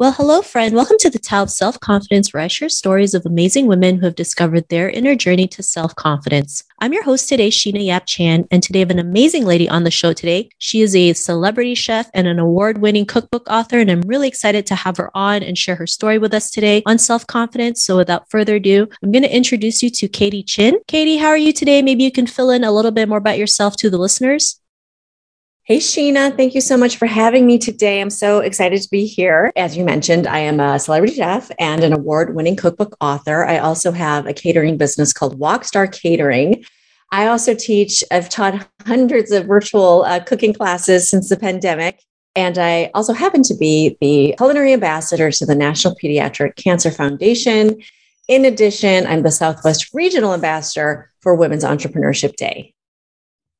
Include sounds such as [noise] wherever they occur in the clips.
Well, hello, friend. Welcome to the of Self Confidence, where I share stories of amazing women who have discovered their inner journey to self confidence. I'm your host today, Sheena Yap Chan, and today I have an amazing lady on the show today. She is a celebrity chef and an award winning cookbook author, and I'm really excited to have her on and share her story with us today on self confidence. So, without further ado, I'm going to introduce you to Katie Chin. Katie, how are you today? Maybe you can fill in a little bit more about yourself to the listeners. Hey, Sheena, thank you so much for having me today. I'm so excited to be here. As you mentioned, I am a celebrity chef and an award winning cookbook author. I also have a catering business called Wokstar Catering. I also teach, I've taught hundreds of virtual uh, cooking classes since the pandemic. And I also happen to be the culinary ambassador to the National Pediatric Cancer Foundation. In addition, I'm the Southwest Regional Ambassador for Women's Entrepreneurship Day.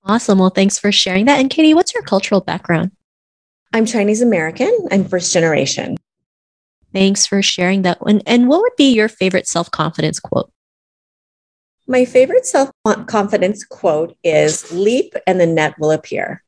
Awesome. Well, thanks for sharing that. And Katie, what's your cultural background? I'm Chinese American. I'm first generation. Thanks for sharing that one. And what would be your favorite self confidence quote? My favorite self confidence quote is leap and the net will appear.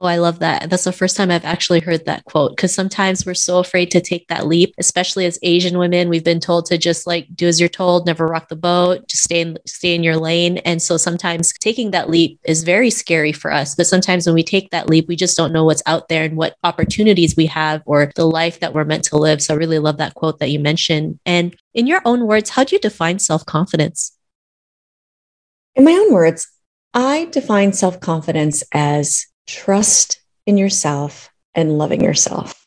Oh, I love that. That's the first time I've actually heard that quote because sometimes we're so afraid to take that leap, especially as Asian women. We've been told to just like do as you're told, never rock the boat, just stay in stay in your lane. And so sometimes taking that leap is very scary for us. But sometimes when we take that leap, we just don't know what's out there and what opportunities we have or the life that we're meant to live. So I really love that quote that you mentioned. And in your own words, how do you define self-confidence? In my own words, I define self confidence as trust in yourself and loving yourself.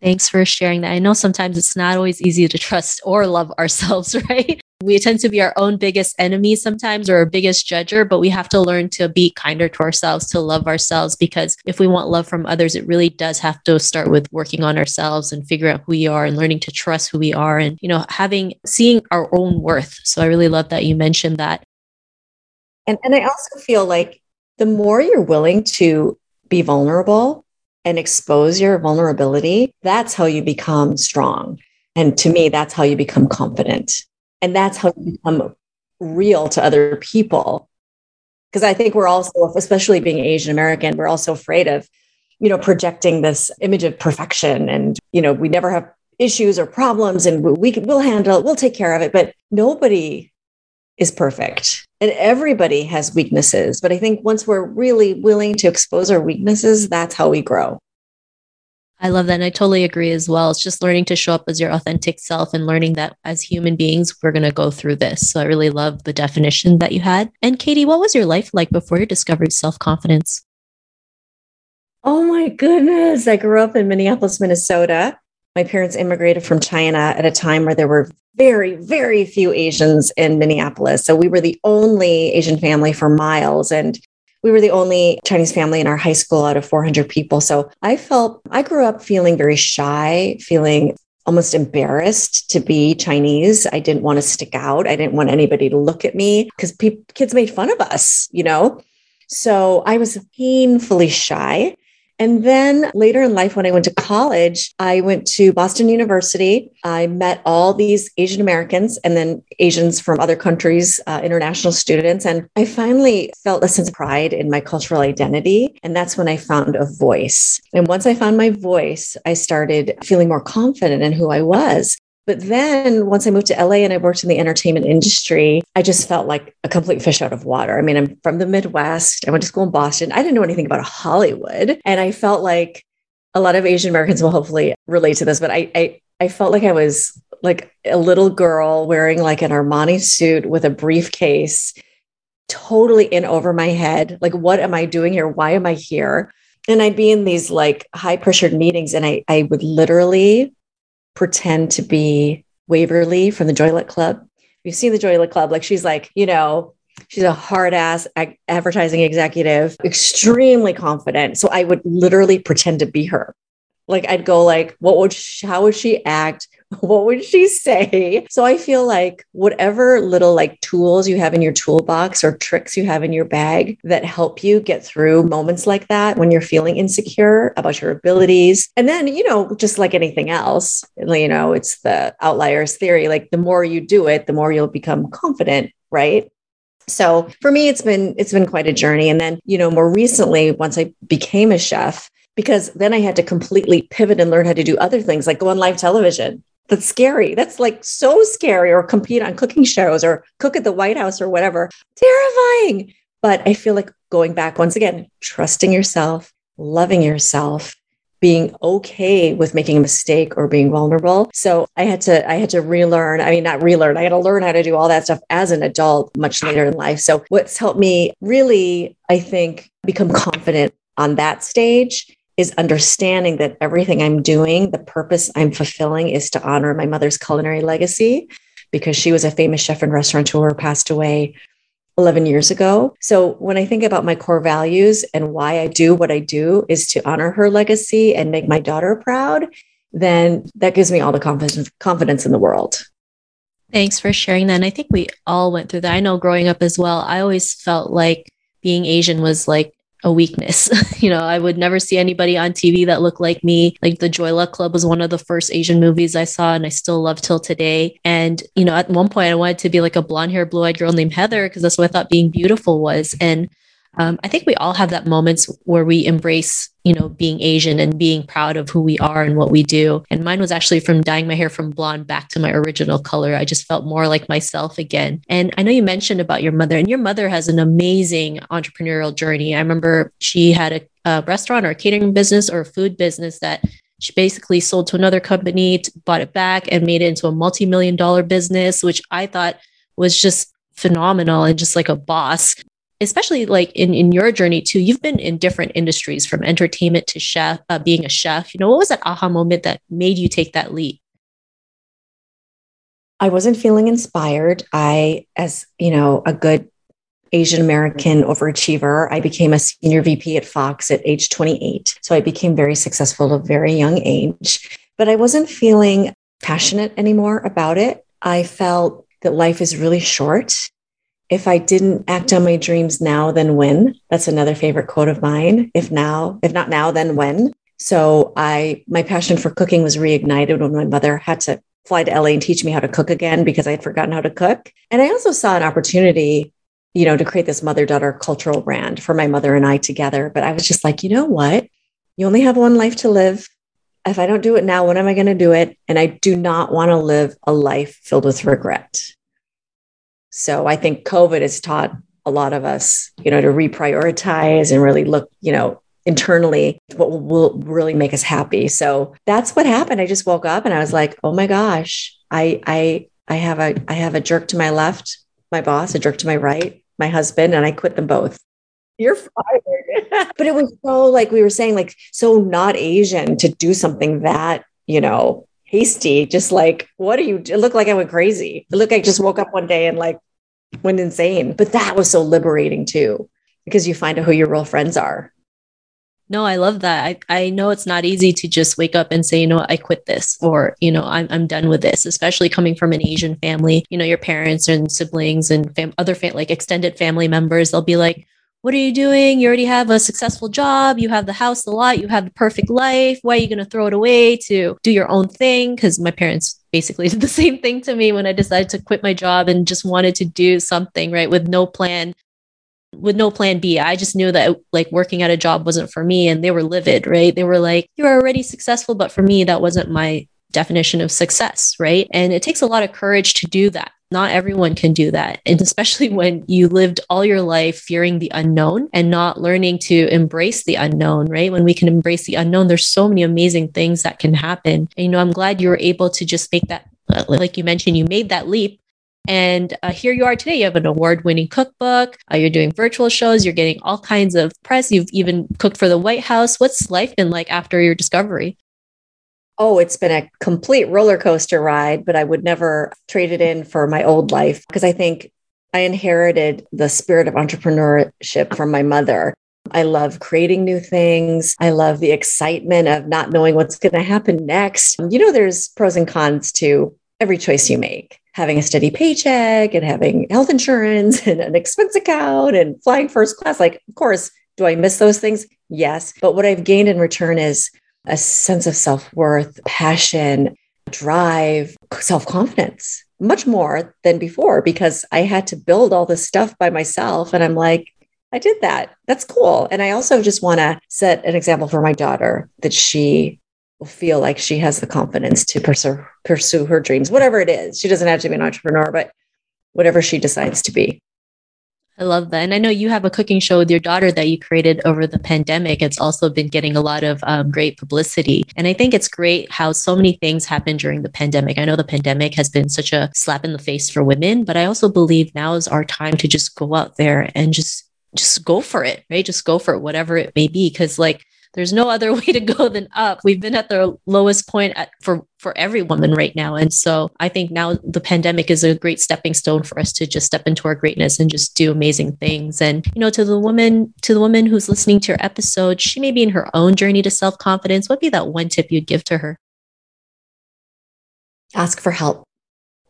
Thanks for sharing that. I know sometimes it's not always easy to trust or love ourselves, [laughs] right? We tend to be our own biggest enemy sometimes or our biggest judger, but we have to learn to be kinder to ourselves, to love ourselves, because if we want love from others, it really does have to start with working on ourselves and figure out who we are and learning to trust who we are and, you know, having, seeing our own worth. So I really love that you mentioned that. And, and I also feel like the more you're willing to be vulnerable and expose your vulnerability, that's how you become strong. And to me, that's how you become confident. And that's how you become real to other people. Because I think we're also, especially being Asian American, we're also afraid of, you know, projecting this image of perfection. And, you know, we never have issues or problems and we, we'll handle it, we'll take care of it. But nobody is perfect and everybody has weaknesses. But I think once we're really willing to expose our weaknesses, that's how we grow. I love that. And I totally agree as well. It's just learning to show up as your authentic self and learning that as human beings, we're going to go through this. So I really love the definition that you had. And Katie, what was your life like before you discovered self confidence? Oh my goodness. I grew up in Minneapolis, Minnesota. My parents immigrated from China at a time where there were very, very few Asians in Minneapolis. So we were the only Asian family for miles. And we were the only Chinese family in our high school out of 400 people. So I felt, I grew up feeling very shy, feeling almost embarrassed to be Chinese. I didn't want to stick out. I didn't want anybody to look at me because pe- kids made fun of us, you know? So I was painfully shy. And then later in life, when I went to college, I went to Boston University. I met all these Asian Americans and then Asians from other countries, uh, international students. And I finally felt a sense of pride in my cultural identity. And that's when I found a voice. And once I found my voice, I started feeling more confident in who I was. But then once I moved to LA and I worked in the entertainment industry, I just felt like a complete fish out of water. I mean, I'm from the Midwest. I went to school in Boston. I didn't know anything about Hollywood. And I felt like a lot of Asian Americans will hopefully relate to this, but I, I, I felt like I was like a little girl wearing like an Armani suit with a briefcase, totally in over my head. Like, what am I doing here? Why am I here? And I'd be in these like high pressured meetings and I, I would literally pretend to be Waverly from the Joy Luck Club. You've seen the Joy Luck Club, like she's like, you know, she's a hard ass advertising executive, extremely confident. So I would literally pretend to be her. Like I'd go like, what would she, how would she act? [laughs] what would she say? So I feel like whatever little like tools you have in your toolbox or tricks you have in your bag that help you get through moments like that when you're feeling insecure about your abilities. And then, you know, just like anything else, you know, it's the outliers theory. Like the more you do it, the more you'll become confident, right? So for me, it's been it's been quite a journey. And then, you know, more recently, once I became a chef, because then I had to completely pivot and learn how to do other things like go on live television. That's scary. That's like so scary, or compete on cooking shows or cook at the White House or whatever. Terrifying. But I feel like going back once again, trusting yourself, loving yourself, being okay with making a mistake or being vulnerable. So I had to I had to relearn, I mean not relearn, I had to learn how to do all that stuff as an adult much later in life. So what's helped me really I think become confident on that stage is understanding that everything I'm doing, the purpose I'm fulfilling is to honor my mother's culinary legacy because she was a famous chef and restaurateur passed away 11 years ago. So when I think about my core values and why I do what I do is to honor her legacy and make my daughter proud, then that gives me all the confidence confidence in the world. Thanks for sharing that. And I think we all went through that. I know growing up as well, I always felt like being Asian was like a weakness. [laughs] you know, I would never see anybody on TV that looked like me. Like the Joy Luck Club was one of the first Asian movies I saw and I still love till today. And, you know, at one point I wanted to be like a blonde hair, blue eyed girl named Heather because that's what I thought being beautiful was. And um, I think we all have that moments where we embrace, you know, being Asian and being proud of who we are and what we do. And mine was actually from dyeing my hair from blonde back to my original color. I just felt more like myself again. And I know you mentioned about your mother, and your mother has an amazing entrepreneurial journey. I remember she had a, a restaurant or a catering business or a food business that she basically sold to another company, bought it back, and made it into a multi million dollar business, which I thought was just phenomenal and just like a boss especially like in, in your journey too you've been in different industries from entertainment to chef uh, being a chef. You know what was that aha moment that made you take that leap? I wasn't feeling inspired. I as you know a good asian american overachiever i became a senior vp at fox at age 28 so i became very successful at a very young age but i wasn't feeling passionate anymore about it. I felt that life is really short if I didn't act on my dreams now, then when? That's another favorite quote of mine. If now, if not now, then when? So I, my passion for cooking was reignited when my mother had to fly to LA and teach me how to cook again because I had forgotten how to cook. And I also saw an opportunity, you know, to create this mother daughter cultural brand for my mother and I together. But I was just like, you know what? You only have one life to live. If I don't do it now, when am I going to do it? And I do not want to live a life filled with regret. So I think COVID has taught a lot of us, you know, to reprioritize and really look, you know, internally what will really make us happy. So that's what happened. I just woke up and I was like, "Oh my gosh, I I I have a I have a jerk to my left, my boss, a jerk to my right, my husband, and I quit them both." You're fired. [laughs] but it was so like we were saying like so not Asian to do something that, you know, hasty, just like, what do you it looked like I went crazy. It looked like I just woke up one day and like went insane. But that was so liberating too, because you find out who your real friends are. No, I love that. I, I know it's not easy to just wake up and say, you know, I quit this or, you know, I'm, I'm done with this, especially coming from an Asian family. You know, your parents and siblings and fam- other fam- like extended family members, they'll be like, what are you doing? You already have a successful job. You have the house, the lot. You have the perfect life. Why are you going to throw it away to do your own thing? Because my parents basically [laughs] did the same thing to me when I decided to quit my job and just wanted to do something, right? With no plan, with no plan B. I just knew that like working at a job wasn't for me. And they were livid, right? They were like, you're already successful. But for me, that wasn't my definition of success, right? And it takes a lot of courage to do that not everyone can do that. And especially [laughs] when you lived all your life fearing the unknown and not learning to embrace the unknown, right? When we can embrace the unknown, there's so many amazing things that can happen. And, you know, I'm glad you were able to just make that, like you mentioned, you made that leap. And uh, here you are today. You have an award winning cookbook. Uh, you're doing virtual shows. You're getting all kinds of press. You've even cooked for the White House. What's life been like after your discovery? Oh, it's been a complete roller coaster ride, but I would never trade it in for my old life because I think I inherited the spirit of entrepreneurship from my mother. I love creating new things. I love the excitement of not knowing what's going to happen next. You know, there's pros and cons to every choice you make having a steady paycheck and having health insurance [laughs] and an expense account and flying first class. Like, of course, do I miss those things? Yes. But what I've gained in return is a sense of self worth, passion, drive, self confidence, much more than before because I had to build all this stuff by myself. And I'm like, I did that. That's cool. And I also just want to set an example for my daughter that she will feel like she has the confidence to pursue, pursue her dreams, whatever it is. She doesn't have to be an entrepreneur, but whatever she decides to be. I love that. And I know you have a cooking show with your daughter that you created over the pandemic. It's also been getting a lot of um, great publicity. And I think it's great how so many things happened during the pandemic. I know the pandemic has been such a slap in the face for women, but I also believe now is our time to just go out there and just just go for it, right? Just go for it, whatever it may be. Cause like there's no other [laughs] way to go than up. We've been at the lowest point at, for for every woman right now, and so I think now the pandemic is a great stepping stone for us to just step into our greatness and just do amazing things. And you know, to the woman to the woman who's listening to your episode, she may be in her own journey to self confidence. What would be that one tip you'd give to her? Ask for help.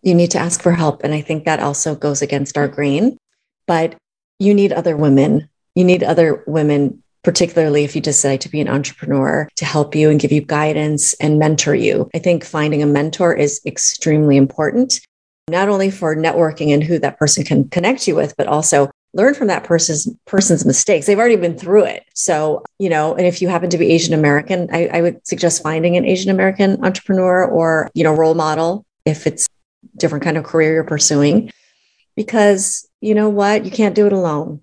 You need to ask for help, and I think that also goes against our grain, but you need other women. You need other women particularly if you decide to be an entrepreneur, to help you and give you guidance and mentor you. I think finding a mentor is extremely important, not only for networking and who that person can connect you with, but also learn from that person's person's mistakes. They've already been through it. So, you know, and if you happen to be Asian American, I, I would suggest finding an Asian American entrepreneur or, you know, role model if it's different kind of career you're pursuing. Because you know what? You can't do it alone.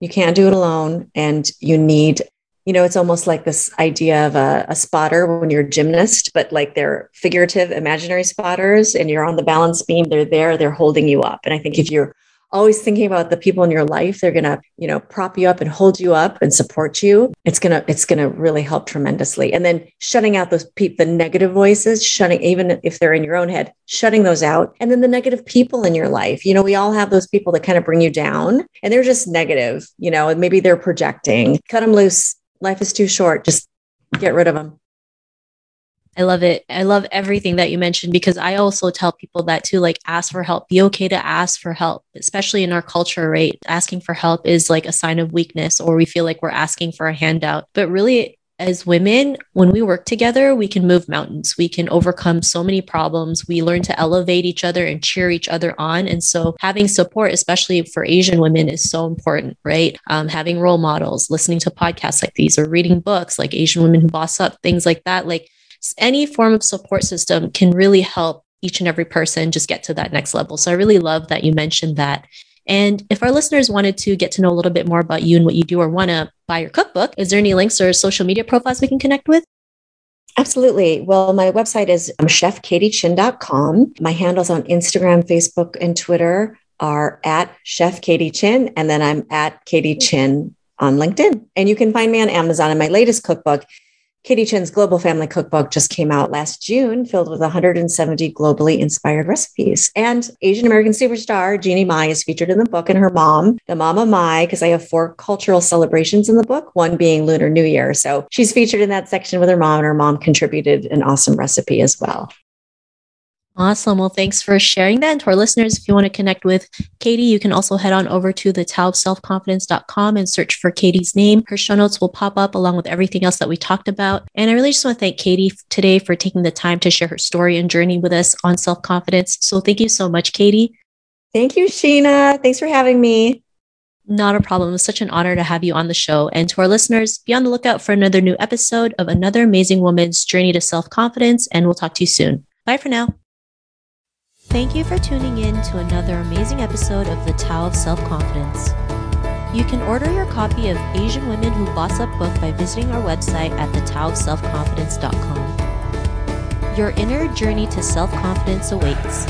You can't do it alone. And you need, you know, it's almost like this idea of a, a spotter when you're a gymnast, but like they're figurative, imaginary spotters, and you're on the balance beam. They're there, they're holding you up. And I think if you're always thinking about the people in your life. They're going to you know prop you up and hold you up and support you. It's going to it's going to really help tremendously. And then shutting out those people the negative voices shutting even if they're in your own head shutting those out. And then the negative people in your life. You know we all have those people that kind of bring you down and they're just negative you know and maybe they're projecting. Cut them loose. Life is too short. Just get rid of them I love it. I love everything that you mentioned because I also tell people that to like ask for help. Be okay to ask for help, especially in our culture, right? Asking for help is like a sign of weakness or we feel like we're asking for a handout. But really, as women, when we work together, we can move mountains. We can overcome so many problems. We learn to elevate each other and cheer each other on. And so, having support, especially for Asian women, is so important, right? Um, having role models, listening to podcasts like these, or reading books like Asian Women Who Boss Up, things like that. Like, any form of support system can really help each and every person just get to that next level. So I really love that you mentioned that. And if our listeners wanted to get to know a little bit more about you and what you do or want to buy your cookbook, is there any links or social media profiles we can connect with? Absolutely. Well, my website is um, chefkatiechin.com. My handles on Instagram, Facebook, and Twitter are at Chef Katie Chin, and then I'm at Katie Chin on LinkedIn. And you can find me on Amazon. And my latest cookbook Katie Chin's Global Family Cookbook just came out last June, filled with 170 globally inspired recipes. And Asian American superstar Jeannie Mai is featured in the book and her mom, the Mama Mai, because I have four cultural celebrations in the book, one being Lunar New Year. So she's featured in that section with her mom, and her mom contributed an awesome recipe as well. Awesome. Well, thanks for sharing that. And to our listeners, if you want to connect with Katie, you can also head on over to the taoofselfconfidence.com and search for Katie's name. Her show notes will pop up along with everything else that we talked about. And I really just want to thank Katie today for taking the time to share her story and journey with us on self confidence. So thank you so much, Katie. Thank you, Sheena. Thanks for having me. Not a problem. It was such an honor to have you on the show. And to our listeners, be on the lookout for another new episode of another amazing woman's journey to self confidence. And we'll talk to you soon. Bye for now. Thank you for tuning in to another amazing episode of the Tao of Self Confidence. You can order your copy of Asian Women Who Boss Up book by visiting our website at thetaoofselfconfidence.com. Your inner journey to self confidence awaits.